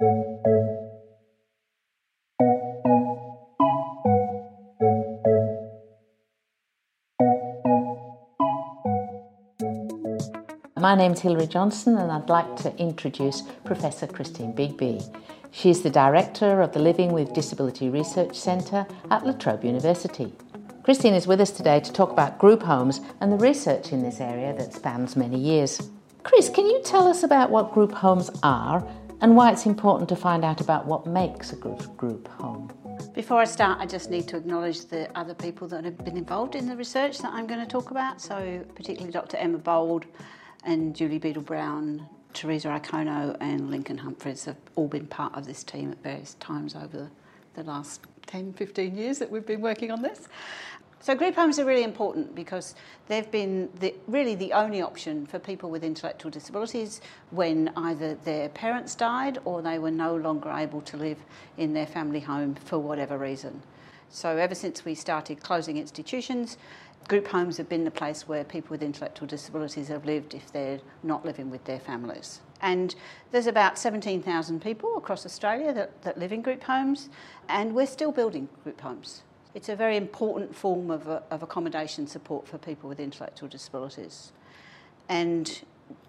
My name's Hilary Johnson, and I'd like to introduce Professor Christine Bigby. She's the Director of the Living with Disability Research Centre at La Trobe University. Christine is with us today to talk about group homes and the research in this area that spans many years. Chris, can you tell us about what group homes are and why it's important to find out about what makes a good group home? Before I start, I just need to acknowledge the other people that have been involved in the research that I'm going to talk about. So, particularly Dr. Emma Bould and Julie Beadle Brown, Teresa Iacono, and Lincoln Humphreys have all been part of this team at various times over the last 10, 15 years that we've been working on this. So group homes are really important because they've been the, really the only option for people with intellectual disabilities when either their parents died or they were no longer able to live in their family home for whatever reason. So ever since we started closing institutions, group homes have been the place where people with intellectual disabilities have lived if they're not living with their families. And there's about 17,000 people across Australia that, that live in group homes, and we're still building group homes. It's a very important form of, uh, of accommodation support for people with intellectual disabilities. And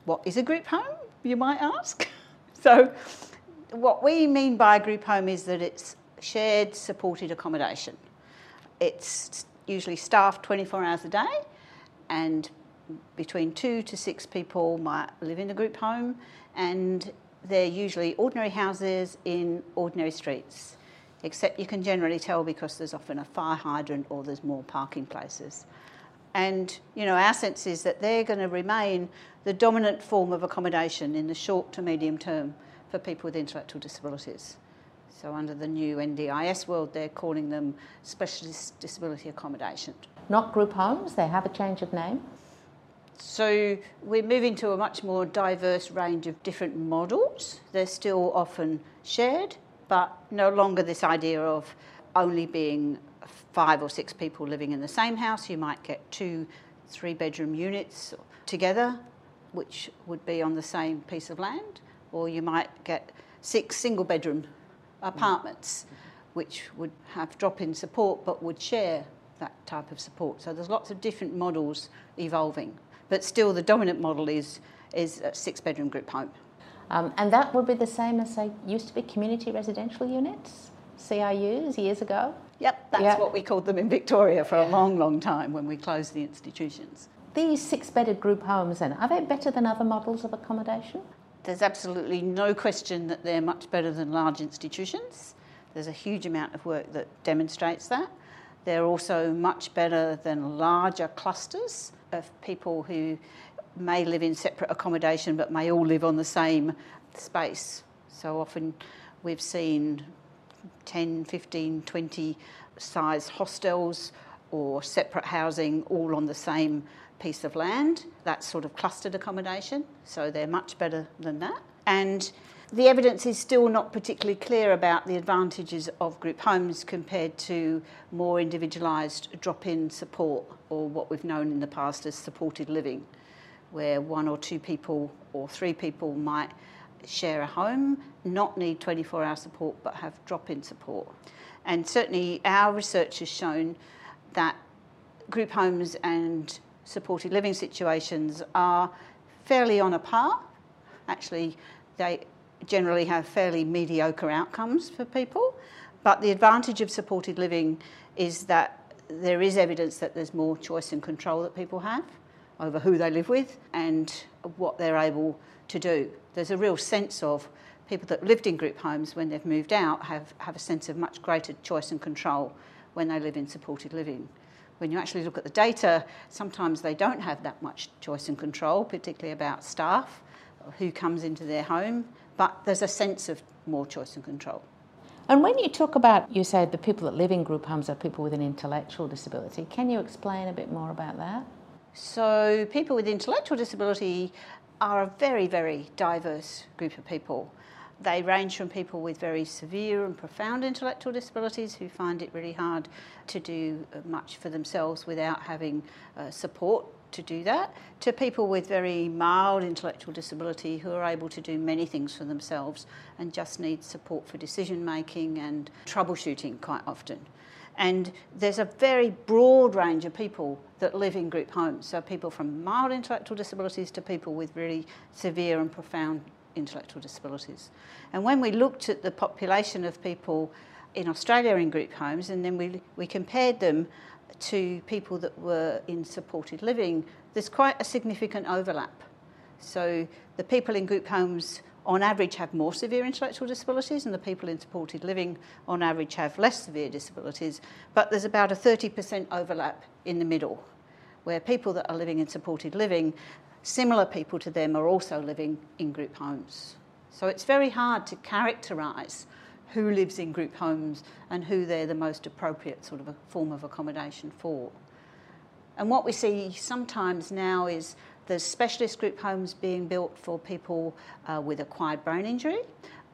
what is a group home, you might ask? so, what we mean by a group home is that it's shared supported accommodation. It's usually staffed 24 hours a day, and between two to six people might live in a group home, and they're usually ordinary houses in ordinary streets except you can generally tell because there's often a fire hydrant or there's more parking places. And you know, our sense is that they're going to remain the dominant form of accommodation in the short to medium term for people with intellectual disabilities. So under the new NDIS world, they're calling them specialist disability accommodation. Not group homes, they have a change of name? So we're moving to a much more diverse range of different models. They're still often shared, but no longer this idea of only being five or six people living in the same house. You might get two three bedroom units together, which would be on the same piece of land, or you might get six single bedroom apartments, which would have drop in support but would share that type of support. So there's lots of different models evolving, but still the dominant model is, is a six bedroom group home. Um, and that would be the same as they used to be community residential units, CRUs, years ago? Yep, that's yep. what we called them in Victoria for a long, long time when we closed the institutions. These six bedded group homes, then, are they better than other models of accommodation? There's absolutely no question that they're much better than large institutions. There's a huge amount of work that demonstrates that. They're also much better than larger clusters of people who may live in separate accommodation but may all live on the same space. So often we've seen 10, 15, 20 size hostels or separate housing all on the same piece of land. That's sort of clustered accommodation, so they're much better than that. And the evidence is still not particularly clear about the advantages of group homes compared to more individualised drop in support or what we've known in the past as supported living where one or two people or three people might share a home, not need 24 hour support but have drop in support. And certainly our research has shown that group homes and supported living situations are fairly on a par. Actually, they generally have fairly mediocre outcomes for people. But the advantage of supported living is that there is evidence that there's more choice and control that people have over who they live with and what they're able to do. There's a real sense of people that lived in group homes when they've moved out have, have a sense of much greater choice and control when they live in supported living. When you actually look at the data, sometimes they don't have that much choice and control, particularly about staff, who comes into their home, but there's a sense of more choice and control. And when you talk about, you said the people that live in group homes are people with an intellectual disability, can you explain a bit more about that? So, people with intellectual disability are a very, very diverse group of people. They range from people with very severe and profound intellectual disabilities who find it really hard to do much for themselves without having uh, support to do that, to people with very mild intellectual disability who are able to do many things for themselves and just need support for decision making and troubleshooting quite often. And there's a very broad range of people that live in group homes. So, people from mild intellectual disabilities to people with really severe and profound intellectual disabilities. And when we looked at the population of people in Australia in group homes and then we, we compared them to people that were in supported living, there's quite a significant overlap. So, the people in group homes on average have more severe intellectual disabilities, and the people in supported living on average have less severe disabilities. But there's about a 30% overlap in the middle, where people that are living in supported living, similar people to them, are also living in group homes. So it's very hard to characterise who lives in group homes and who they're the most appropriate sort of a form of accommodation for. And what we see sometimes now is there's specialist group homes being built for people uh, with acquired brain injury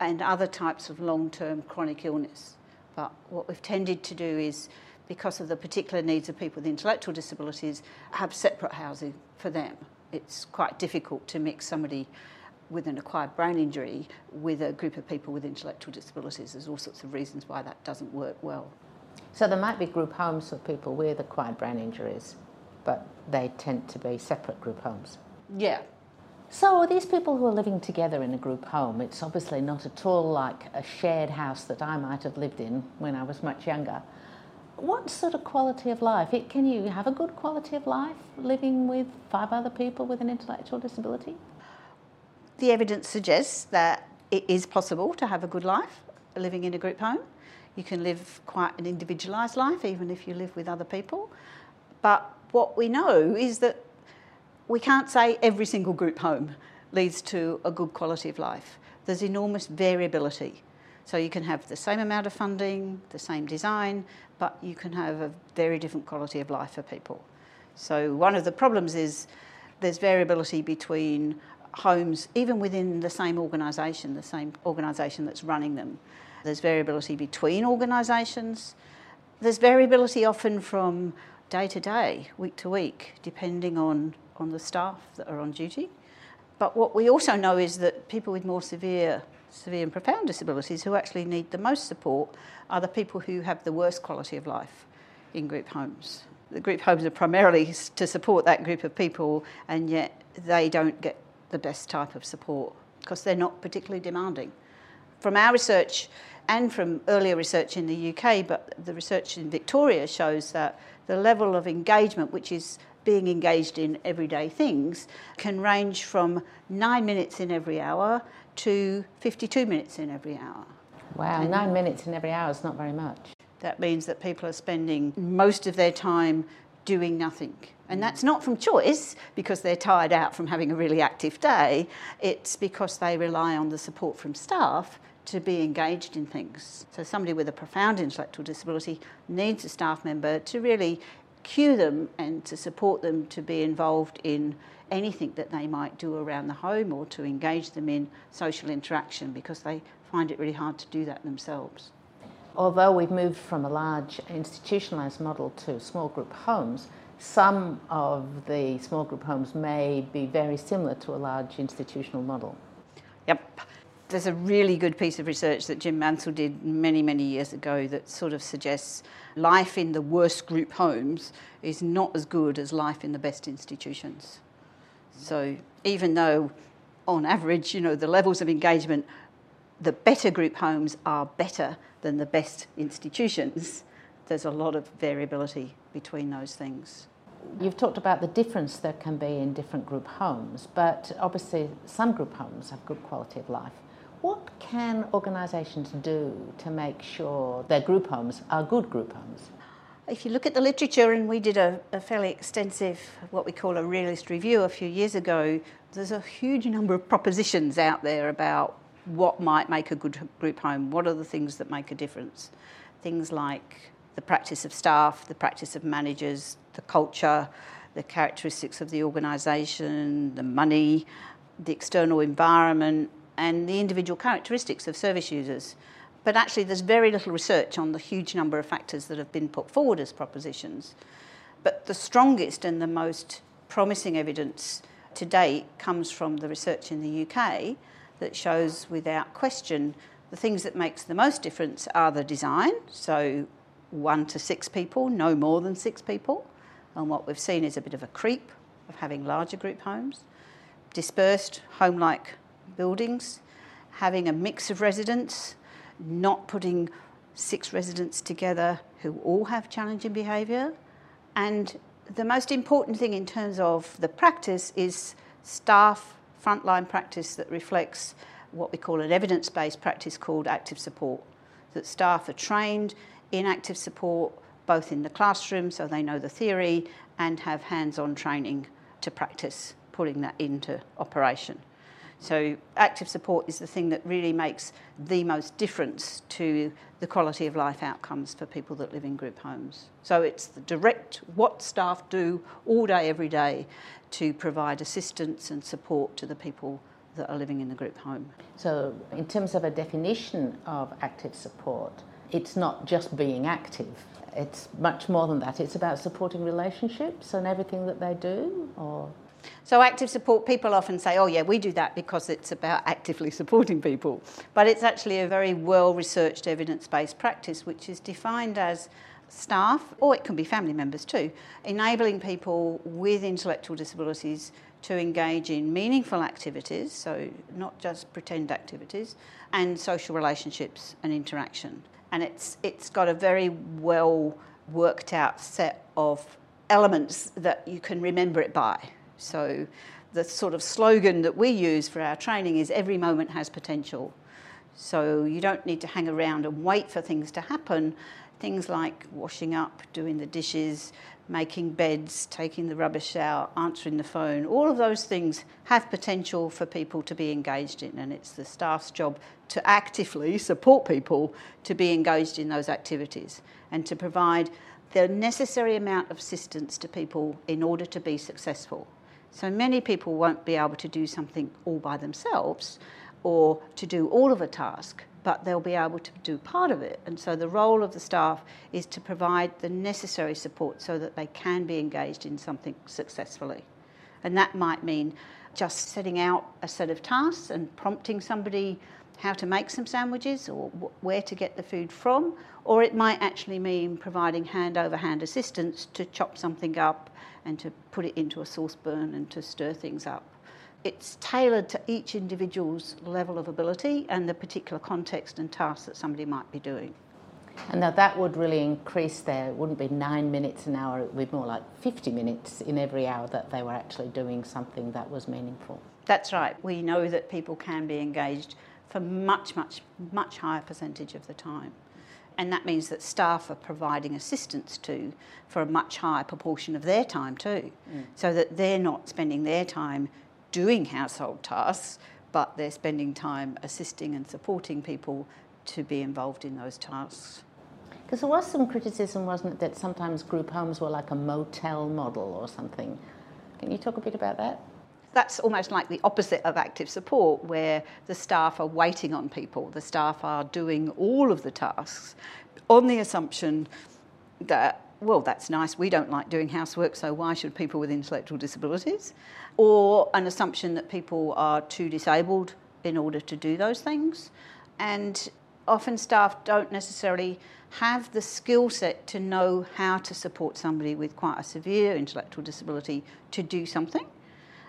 and other types of long term chronic illness. But what we've tended to do is, because of the particular needs of people with intellectual disabilities, have separate housing for them. It's quite difficult to mix somebody with an acquired brain injury with a group of people with intellectual disabilities. There's all sorts of reasons why that doesn't work well. So there might be group homes for people with acquired brain injuries but they tend to be separate group homes. Yeah. So, are these people who are living together in a group home? It's obviously not at all like a shared house that I might have lived in when I was much younger. What sort of quality of life? It, can you have a good quality of life living with five other people with an intellectual disability? The evidence suggests that it is possible to have a good life living in a group home. You can live quite an individualised life even if you live with other people. But what we know is that we can't say every single group home leads to a good quality of life. There's enormous variability. So you can have the same amount of funding, the same design, but you can have a very different quality of life for people. So one of the problems is there's variability between homes, even within the same organisation, the same organisation that's running them. There's variability between organisations. There's variability often from day to day, week to week, depending on, on the staff that are on duty. But what we also know is that people with more severe, severe and profound disabilities who actually need the most support are the people who have the worst quality of life in group homes. The group homes are primarily to support that group of people, and yet they don't get the best type of support because they're not particularly demanding. From our research and from earlier research in the UK, but the research in Victoria shows that the level of engagement, which is being engaged in everyday things, can range from nine minutes in every hour to 52 minutes in every hour. Wow, and nine minutes in every hour is not very much. That means that people are spending most of their time doing nothing. And that's not from choice because they're tired out from having a really active day. It's because they rely on the support from staff to be engaged in things. So, somebody with a profound intellectual disability needs a staff member to really cue them and to support them to be involved in anything that they might do around the home or to engage them in social interaction because they find it really hard to do that themselves. Although we've moved from a large institutionalised model to small group homes, some of the small group homes may be very similar to a large institutional model. Yep there's a really good piece of research that Jim Mansell did many, many years ago that sort of suggests life in the worst group homes is not as good as life in the best institutions. So even though on average, you know, the levels of engagement, the better group homes are better than the best institutions, there's a lot of variability between those things. You've talked about the difference there can be in different group homes, but obviously some group homes have good quality of life. What can organisations do to make sure their group homes are good group homes? If you look at the literature, and we did a, a, fairly extensive, what we call a realist review a few years ago, there's a huge number of propositions out there about what might make a good group home, what are the things that make a difference. Things like the practice of staff, the practice of managers, the culture, the characteristics of the organisation, the money, the external environment, and the individual characteristics of service users. But actually, there's very little research on the huge number of factors that have been put forward as propositions. But the strongest and the most promising evidence to date comes from the research in the UK that shows without question the things that makes the most difference are the design, so one to six people, no more than six people. And what we've seen is a bit of a creep of having larger group homes, dispersed home-like buildings, having a mix of residents, not putting six residents together who all have challenging behaviour, and the most important thing in terms of the practice is staff frontline practice that reflects what we call an evidence based practice called active support. That staff are trained in active support both in the classroom so they know the theory and have hands on training to practice putting that into operation. So, active support is the thing that really makes the most difference to the quality of life outcomes for people that live in group homes. So, it's the direct what staff do all day, every day to provide assistance and support to the people that are living in the group home. So, in terms of a definition of active support, it's not just being active. It's much more than that. It's about supporting relationships and everything that they do, or so, active support, people often say, oh, yeah, we do that because it's about actively supporting people. But it's actually a very well researched evidence based practice, which is defined as staff, or it can be family members too, enabling people with intellectual disabilities to engage in meaningful activities, so not just pretend activities, and social relationships and interaction. And it's, it's got a very well worked out set of elements that you can remember it by. So the sort of slogan that we use for our training is every moment has potential. So you don't need to hang around and wait for things to happen. Things like washing up, doing the dishes, making beds, taking the rubbish out, answering the phone, all of those things have potential for people to be engaged in, and it's the staff's job to actively support people to be engaged in those activities and to provide the necessary amount of assistance to people in order to be successful. So many people won't be able to do something all by themselves or to do all of a task, but they'll be able to do part of it. And so the role of the staff is to provide the necessary support so that they can be engaged in something successfully. And that might mean just setting out a set of tasks and prompting somebody how to make some sandwiches or where to get the food from, or it might actually mean providing hand over hand assistance to chop something up and to put it into a saucepan and to stir things up. It's tailored to each individual's level of ability and the particular context and task that somebody might be doing. And now that would really increase there. It wouldn't be nine minutes an hour, it would be more like 50 minutes in every hour that they were actually doing something that was meaningful. That's right. We know that people can be engaged for much, much, much higher percentage of the time. And that means that staff are providing assistance to for a much higher proportion of their time too. Mm. So that they're not spending their time doing household tasks, but they're spending time assisting and supporting people to be involved in those tasks. Because there was some criticism, wasn't it, that sometimes group homes were like a motel model or something. Can you talk a bit about that? That's almost like the opposite of active support, where the staff are waiting on people. The staff are doing all of the tasks on the assumption that, well, that's nice, we don't like doing housework, so why should people with intellectual disabilities? Or an assumption that people are too disabled in order to do those things. And often staff don't necessarily have the skill set to know how to support somebody with quite a severe intellectual disability to do something.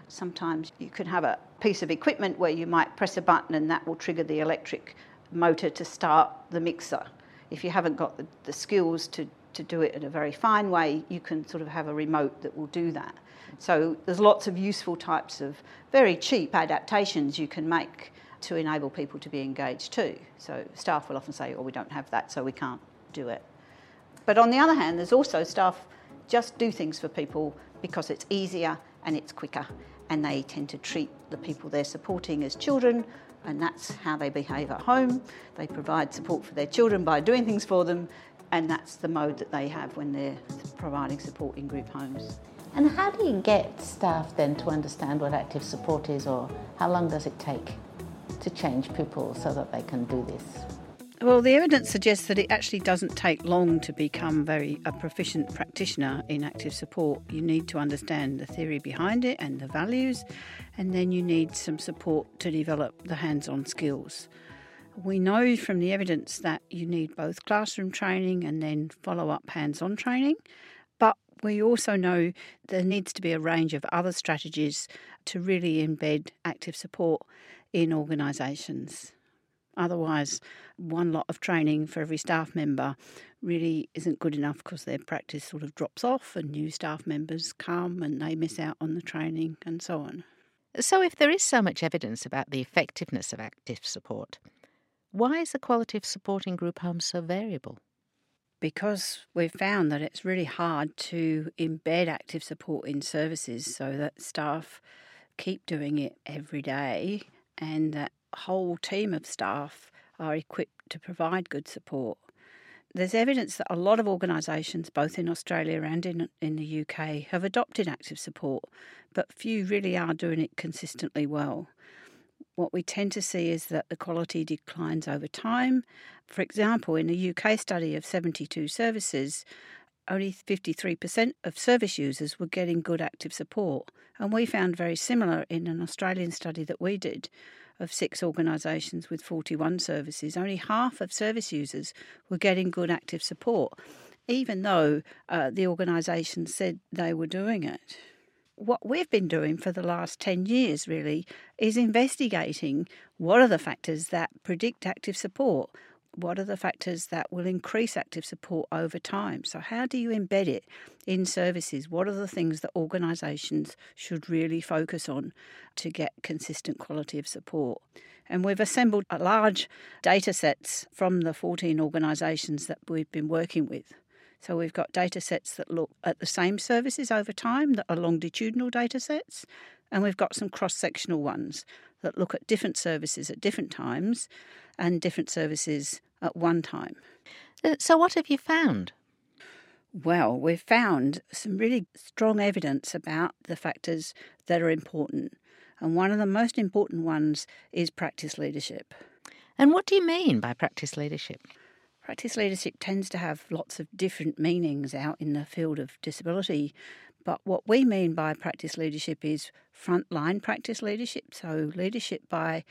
Sometimes you can have a piece of equipment where you might press a button and that will trigger the electric motor to start the mixer. If you haven't got the, the skills to, to do it in a very fine way, you can sort of have a remote that will do that. So there's lots of useful types of very cheap adaptations you can make to enable people to be engaged too. So staff will often say, oh, we don't have that, so we can't do it. But on the other hand, there's also staff just do things for people because it's easier and it's quicker and they tend to treat the people they're supporting as children, and that's how they behave at home. They provide support for their children by doing things for them, and that's the mode that they have when they're providing support in group homes. And how do you get staff then to understand what active support is, or how long does it take to change people so that they can do this? Well, the evidence suggests that it actually doesn't take long to become very a proficient practitioner in active support. You need to understand the theory behind it and the values, and then you need some support to develop the hands-on skills. We know from the evidence that you need both classroom training and then follow-up hands-on training, but we also know there needs to be a range of other strategies to really embed active support in organisations. Otherwise, one lot of training for every staff member really isn't good enough because their practice sort of drops off and new staff members come and they miss out on the training and so on. So, if there is so much evidence about the effectiveness of active support, why is the quality of support in group homes so variable? Because we've found that it's really hard to embed active support in services so that staff keep doing it every day and that whole team of staff are equipped to provide good support. There's evidence that a lot of organisations, both in Australia and in, in the UK, have adopted active support, but few really are doing it consistently well. What we tend to see is that the quality declines over time. For example, in a UK study of 72 services, only 53% of service users were getting good active support. And we found very similar in an Australian study that we did of six organisations with 41 services, only half of service users were getting good active support, even though uh, the organisation said they were doing it. What we've been doing for the last 10 years really is investigating what are the factors that predict active support what are the factors that will increase active support over time? So, how do you embed it in services? What are the things that organisations should really focus on to get consistent quality of support? And we've assembled large data sets from the 14 organisations that we've been working with. So we've got data sets that look at the same services over time that are longitudinal data sets, and we've got some cross sectional ones that look at different services at different times and different services at one time. Uh, so, what have you found? Well, we've found some really strong evidence about the factors that are important. And one of the most important ones is practice leadership. And what do you mean by practice leadership? Practice leadership tends to have lots of different meanings out in the field of disability. But what we mean by practice leadership is frontline practice leadership. So, leadership by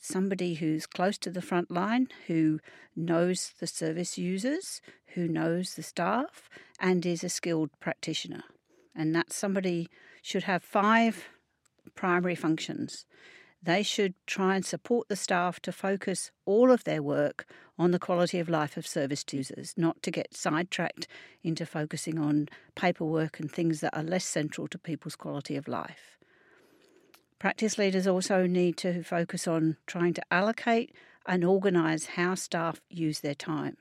somebody who's close to the front line, who knows the service users, who knows the staff, and is a skilled practitioner. And that somebody should have five primary functions. They should try and support the staff to focus all of their work on the quality of life of service users, not to get sidetracked into focusing on paperwork and things that are less central to people's quality of life. Practice leaders also need to focus on trying to allocate and organise how staff use their time.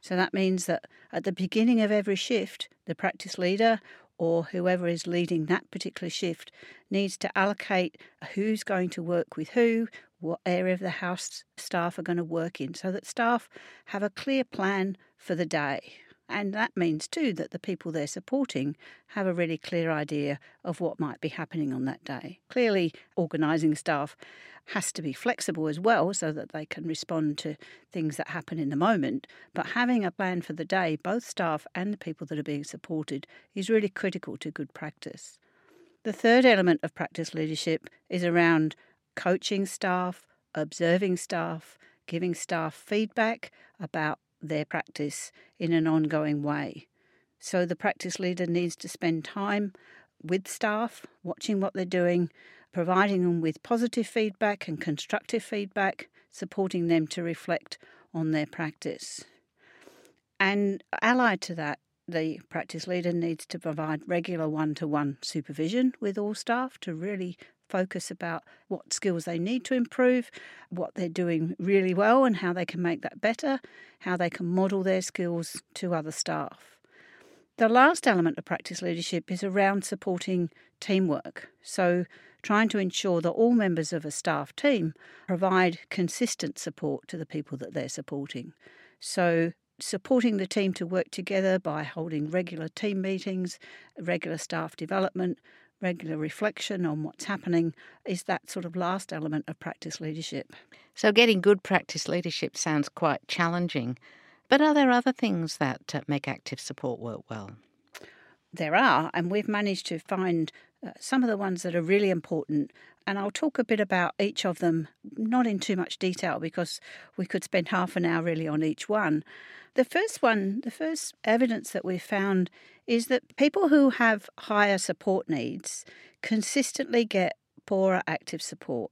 So that means that at the beginning of every shift, the practice leader or whoever is leading that particular shift needs to allocate who's going to work with who, what area of the house staff are going to work in, so that staff have a clear plan for the day. And that means too that the people they're supporting have a really clear idea of what might be happening on that day. Clearly, organising staff has to be flexible as well so that they can respond to things that happen in the moment. But having a plan for the day, both staff and the people that are being supported, is really critical to good practice. The third element of practice leadership is around coaching staff, observing staff, giving staff feedback about their practice in an ongoing way. So the practice leader needs to spend time with staff, watching what they're doing, providing them with positive feedback and constructive feedback, supporting them to reflect on their practice. And allied to that, the practice leader needs to provide regular one to one supervision with all staff to really focus about what skills they need to improve, what they're doing really well, and how they can make that better, how they can model their skills to other staff. The last element of practice leadership is around supporting teamwork. So, trying to ensure that all members of a staff team provide consistent support to the people that they're supporting. So, supporting the team to work together by holding regular team meetings, regular staff development, regular reflection on what's happening is that sort of last element of practice leadership. So, getting good practice leadership sounds quite challenging. But are there other things that uh, make active support work well? There are, and we've managed to find uh, some of the ones that are really important. And I'll talk a bit about each of them, not in too much detail because we could spend half an hour really on each one. The first one, the first evidence that we found is that people who have higher support needs consistently get poorer active support.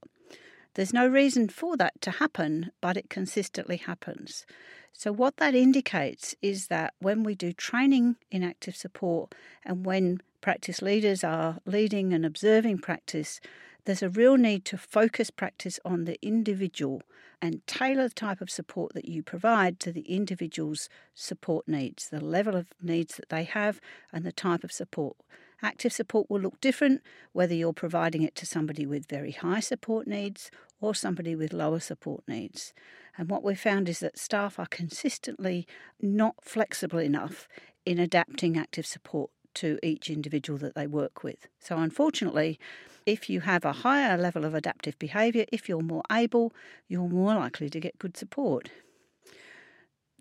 There's no reason for that to happen, but it consistently happens. So, what that indicates is that when we do training in active support and when practice leaders are leading and observing practice, there's a real need to focus practice on the individual and tailor the type of support that you provide to the individual's support needs, the level of needs that they have, and the type of support. Active support will look different whether you're providing it to somebody with very high support needs or somebody with lower support needs. And what we've found is that staff are consistently not flexible enough in adapting active support to each individual that they work with. So, unfortunately, if you have a higher level of adaptive behaviour, if you're more able, you're more likely to get good support.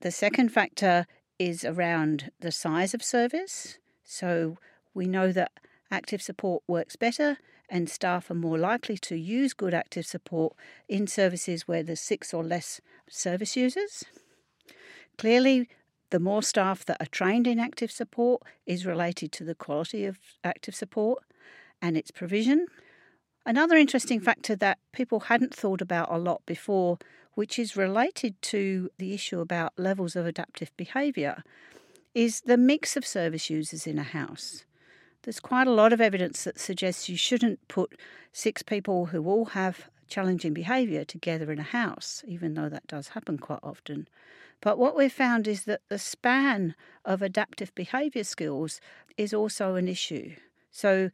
The second factor is around the size of service. So, we know that active support works better and staff are more likely to use good active support in services where there's six or less service users. Clearly, the more staff that are trained in active support is related to the quality of active support and its provision. Another interesting factor that people hadn't thought about a lot before, which is related to the issue about levels of adaptive behaviour, is the mix of service users in a house. There's quite a lot of evidence that suggests you shouldn't put six people who all have challenging behaviour together in a house, even though that does happen quite often. But what we've found is that the span of adaptive behaviour skills is also an issue. So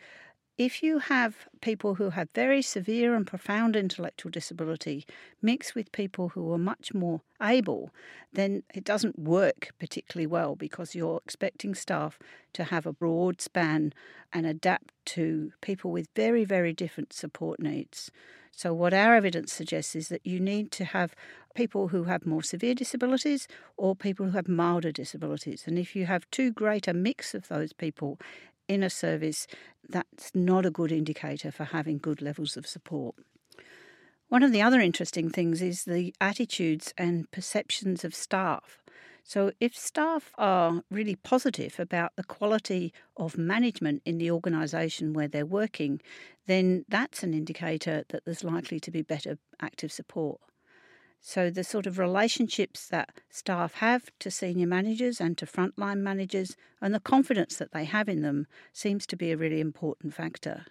if you have people who have very severe and profound intellectual disability mixed with people who are much more able, then it doesn't work particularly well because you're expecting staff to have a broad span and adapt to people with very, very different support needs. So, what our evidence suggests is that you need to have people who have more severe disabilities or people who have milder disabilities. And if you have too great a mix of those people, in a service, that's not a good indicator for having good levels of support. One of the other interesting things is the attitudes and perceptions of staff. So, if staff are really positive about the quality of management in the organisation where they're working, then that's an indicator that there's likely to be better active support. So, the sort of relationships that staff have to senior managers and to frontline managers and the confidence that they have in them seems to be a really important factor.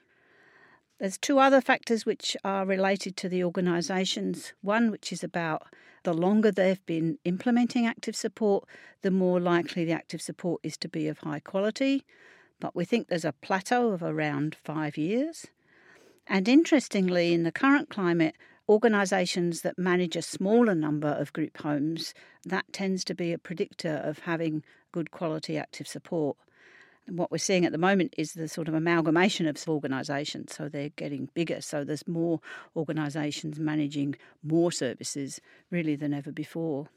There's two other factors which are related to the organisations. One, which is about the longer they've been implementing active support, the more likely the active support is to be of high quality. But we think there's a plateau of around five years. And interestingly, in the current climate, organisations that manage a smaller number of group homes, that tends to be a predictor of having good quality active support. And what we're seeing at the moment is the sort of amalgamation of organisations. So they're getting bigger. So there's more organisations managing more services really than ever before.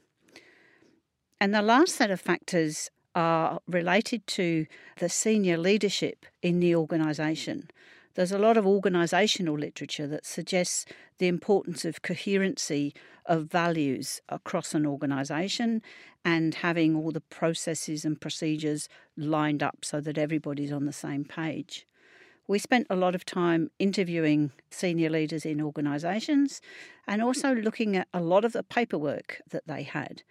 And the last set of factors are related to the senior leadership in the organisation. There's a lot of organisational literature that suggests the importance of coherency of values across an organisation and having all the processes and procedures lined up so that everybody's on the same page. We spent a lot of time interviewing senior leaders in organisations and also looking at a lot of the paperwork that they had.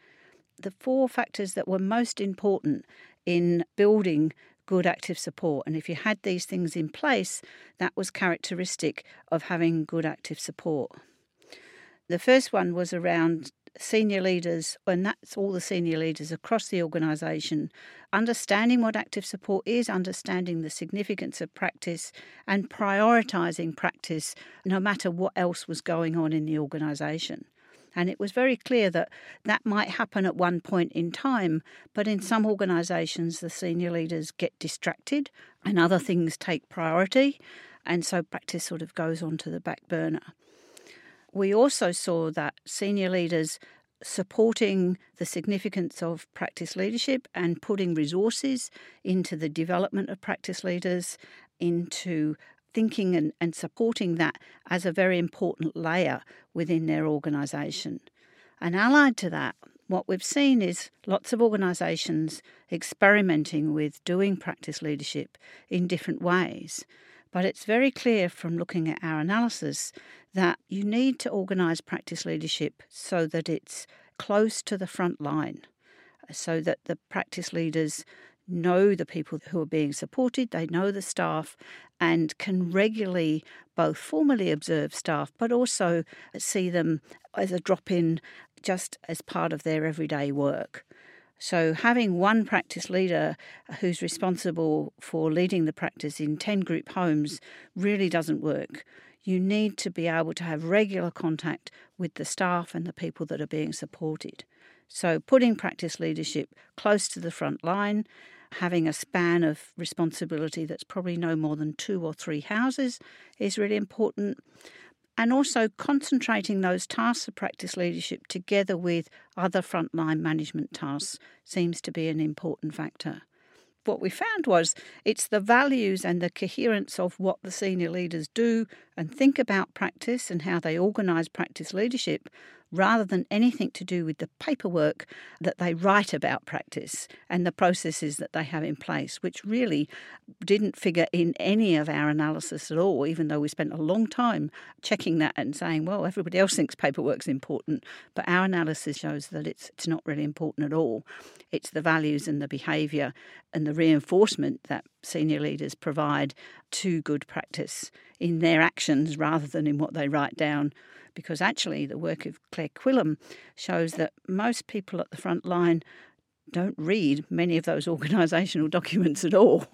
The four factors that were most important in building good active support. And if you had these things in place, that was characteristic of having good active support. The first one was around senior leaders, and that's all the senior leaders across the organisation, understanding what active support is, understanding the significance of practice, and prioritising practice no matter what else was going on in the organisation. And it was very clear that that might happen at one point in time, but in some organisations, the senior leaders get distracted and other things take priority. And so practice sort of goes onto the back burner. We also saw that senior leaders supporting the significance of practice leadership and putting resources into the development of practice leaders, into thinking and, and supporting that as a very important layer within their organisation. And allied to that, what we've seen is lots of organisations experimenting with doing practice leadership in different ways. But it's very clear from looking at our analysis that you need to organise practice leadership so that it's close to the front line, so that the practice leaders know the people who are being supported, they know the staff, and can regularly both formally observe staff but also see them as a drop in just as part of their everyday work. So, having one practice leader who's responsible for leading the practice in 10 group homes really doesn't work. You need to be able to have regular contact with the staff and the people that are being supported. So, putting practice leadership close to the front line, having a span of responsibility that's probably no more than two or three houses is really important and also concentrating those tasks of practice leadership together with other frontline management tasks seems to be an important factor. What we found was it's the values and the coherence of what the senior leaders do and think about practice and how they organise practice leadership rather than anything to do with the paperwork that they write about practice and the processes that they have in place, which really didn't figure in any of our analysis at all, even though we spent a long time checking that and saying, well, everybody else thinks paperwork's important, but our analysis shows that it's, it's not really important at all. It's the values and the behaviour and the reinforcement that senior leaders provide to good practice in their actions rather than in what they write down because actually the work of Claire Quilliam shows that most people at the front line don't read many of those organisational documents at all.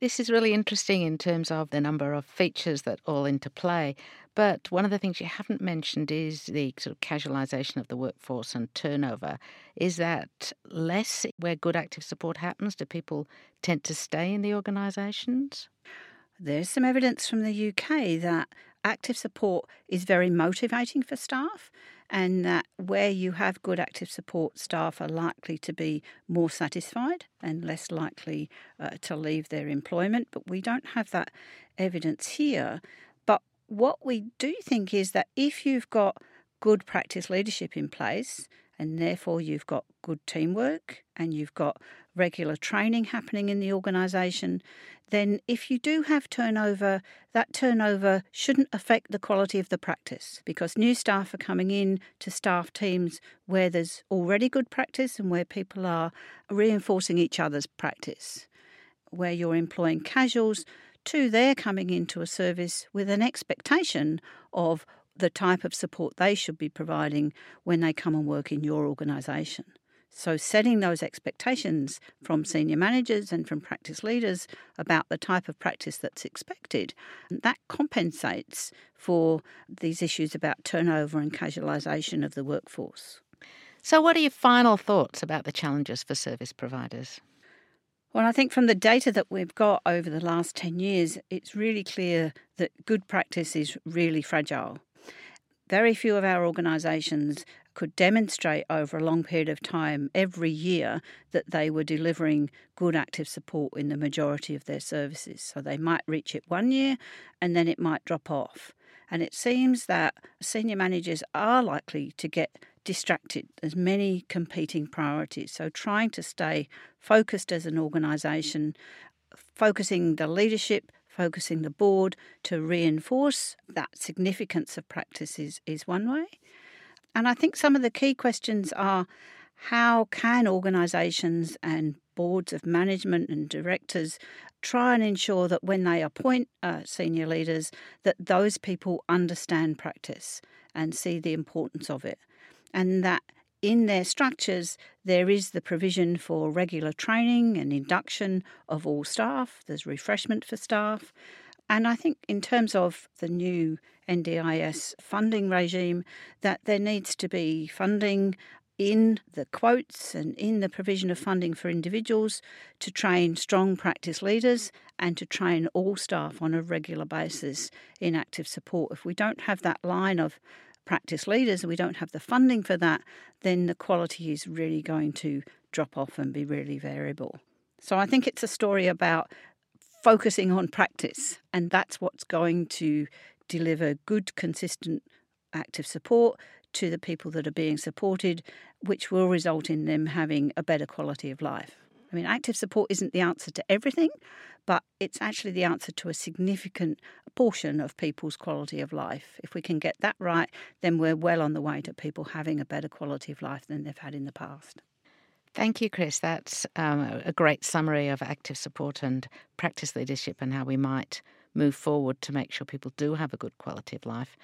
This is really interesting in terms of the number of features that all interplay. But one of the things you haven't mentioned is the sort of casualisation of the workforce and turnover. Is that less where good active support happens? Do people tend to stay in the organisations? There's some evidence from the UK that active support is very motivating for staff, and that where you have good active support, staff are likely to be more satisfied and less likely uh, to leave their employment. But we don't have that evidence here. But what we do think is that if you've got good practice leadership in place, and therefore you've got good teamwork and you've got regular training happening in the organisation, then if you do have turnover, that turnover shouldn't affect the quality of the practice because new staff are coming in to staff teams where there's already good practice and where people are reinforcing each other's practice. Where you're employing casuals, too, they're coming into a service with an expectation of the type of support they should be providing when they come and work in your organisation. So, setting those expectations from senior managers and from practice leaders about the type of practice that's expected, that compensates for these issues about turnover and casualisation of the workforce. So, what are your final thoughts about the challenges for service providers? Well, I think from the data that we've got over the last 10 years, it's really clear that good practice is really fragile. Very few of our organisations could demonstrate over a long period of time every year that they were delivering good active support in the majority of their services. So they might reach it one year and then it might drop off. And it seems that senior managers are likely to get distracted. There's many competing priorities. So trying to stay focused as an organisation, focusing the leadership, focusing the board to reinforce that significance of practice is, is one way. And I think some of the key questions are how can organisations and boards of management and directors try and ensure that when they appoint uh, senior leaders that those people understand practice and see the importance of it? And that in their structures, there is the provision for regular training and induction of all staff, there's refreshment for staff, And I think, in terms of the new NDIS funding regime, that there needs to be funding in the quotes and in the provision of funding for individuals to train strong practice leaders and to train all staff on a regular basis in active support. If we don't have that line of practice leaders and we don't have the funding for that, then the quality is really going to drop off and be really variable. So I think it's a story about focusing on practice, and that's what's going to deliver good, consistent active support to the people that are being supported, which will result in them having a better quality of life. I mean, active support isn't the answer to everything, but it's actually the answer to a significant portion of people's quality of life. If we can get that right, then we're well on the way to people having a better quality of life than they've had in the past. Thank you, Chris. That's um, a great summary of active support and practice leadership and how we might move forward to make sure people do have a good quality of life.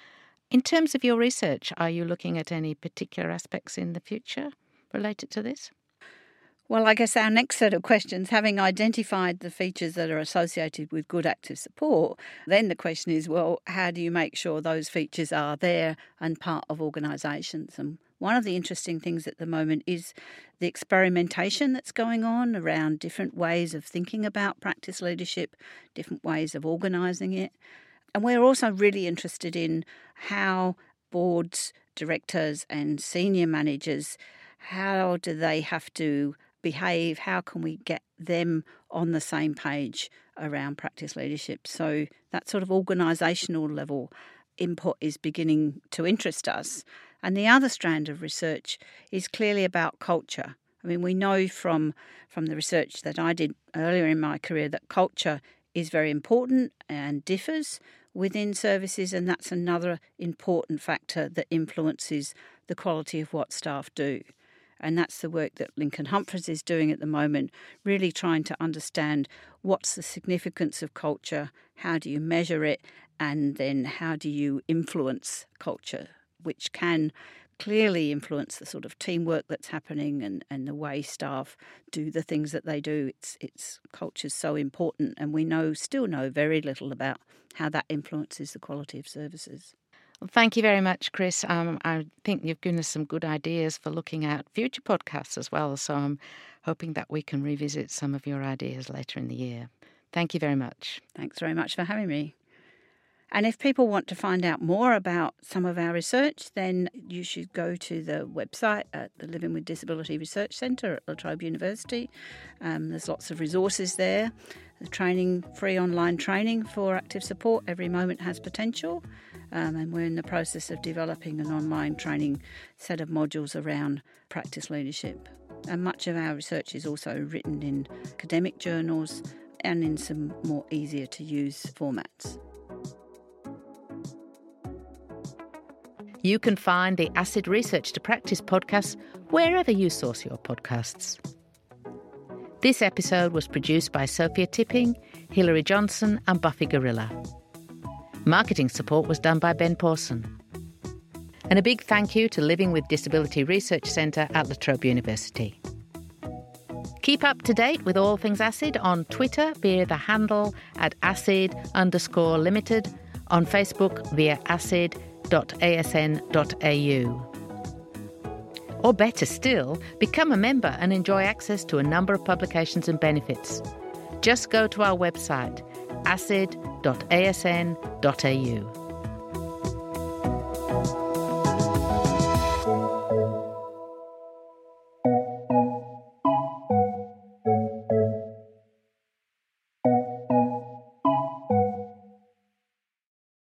In terms of your research, are you looking at any particular aspects in the future related to this? Well, I guess our next set of questions, having identified the features that are associated with good active support, then the question is well, how do you make sure those features are there and part of organisations? And one of the interesting things at the moment is the experimentation that's going on around different ways of thinking about practice leadership, different ways of organising it. And we're also really interested in how boards, directors, and senior managers how do they have to behave? How can we get them on the same page around practice leadership? So that sort of organisational level input is beginning to interest us. And the other strand of research is clearly about culture. I mean, we know from from the research that I did earlier in my career that culture is very important and differs within services, and that's another important factor that influences the quality of what staff do. And that's the work that Lincoln Humphreys is doing at the moment, really trying to understand what's the significance of culture, how do you measure it, and then how do you influence culture, which can clearly influence the sort of teamwork that's happening and, and the way staff do the things that they do. It's it's culture's so important and we know still know very little about how that influences the quality of services. Well, thank you very much, Chris. Um, I think you've given us some good ideas for looking at future podcasts as well. So I'm hoping that we can revisit some of your ideas later in the year. Thank you very much. Thanks very much for having me. And if people want to find out more about some of our research, then you should go to the website at the Living with Disability Research Centre at La Trobe University. Um, there's lots of resources there. The training, free online training for active support, every moment has potential. Um, and we're in the process of developing an online training set of modules around practice leadership. And much of our research is also written in academic journals and in some more easier to use formats. You can find the ASID Research to Practice podcast wherever you source your podcasts. This episode was produced by Sophia Tipping, Hilary Johnson, and Buffy Gorilla. Marketing support was done by Ben Pawson. And a big thank you to Living with Disability Research Centre at La Trobe University. Keep up to date with all things ASID on Twitter via the handle at asid underscore limited, on Facebook via asid.asn.au. Or better still, become a member and enjoy access to a number of publications and benefits. Just go to our website asid.asn.au.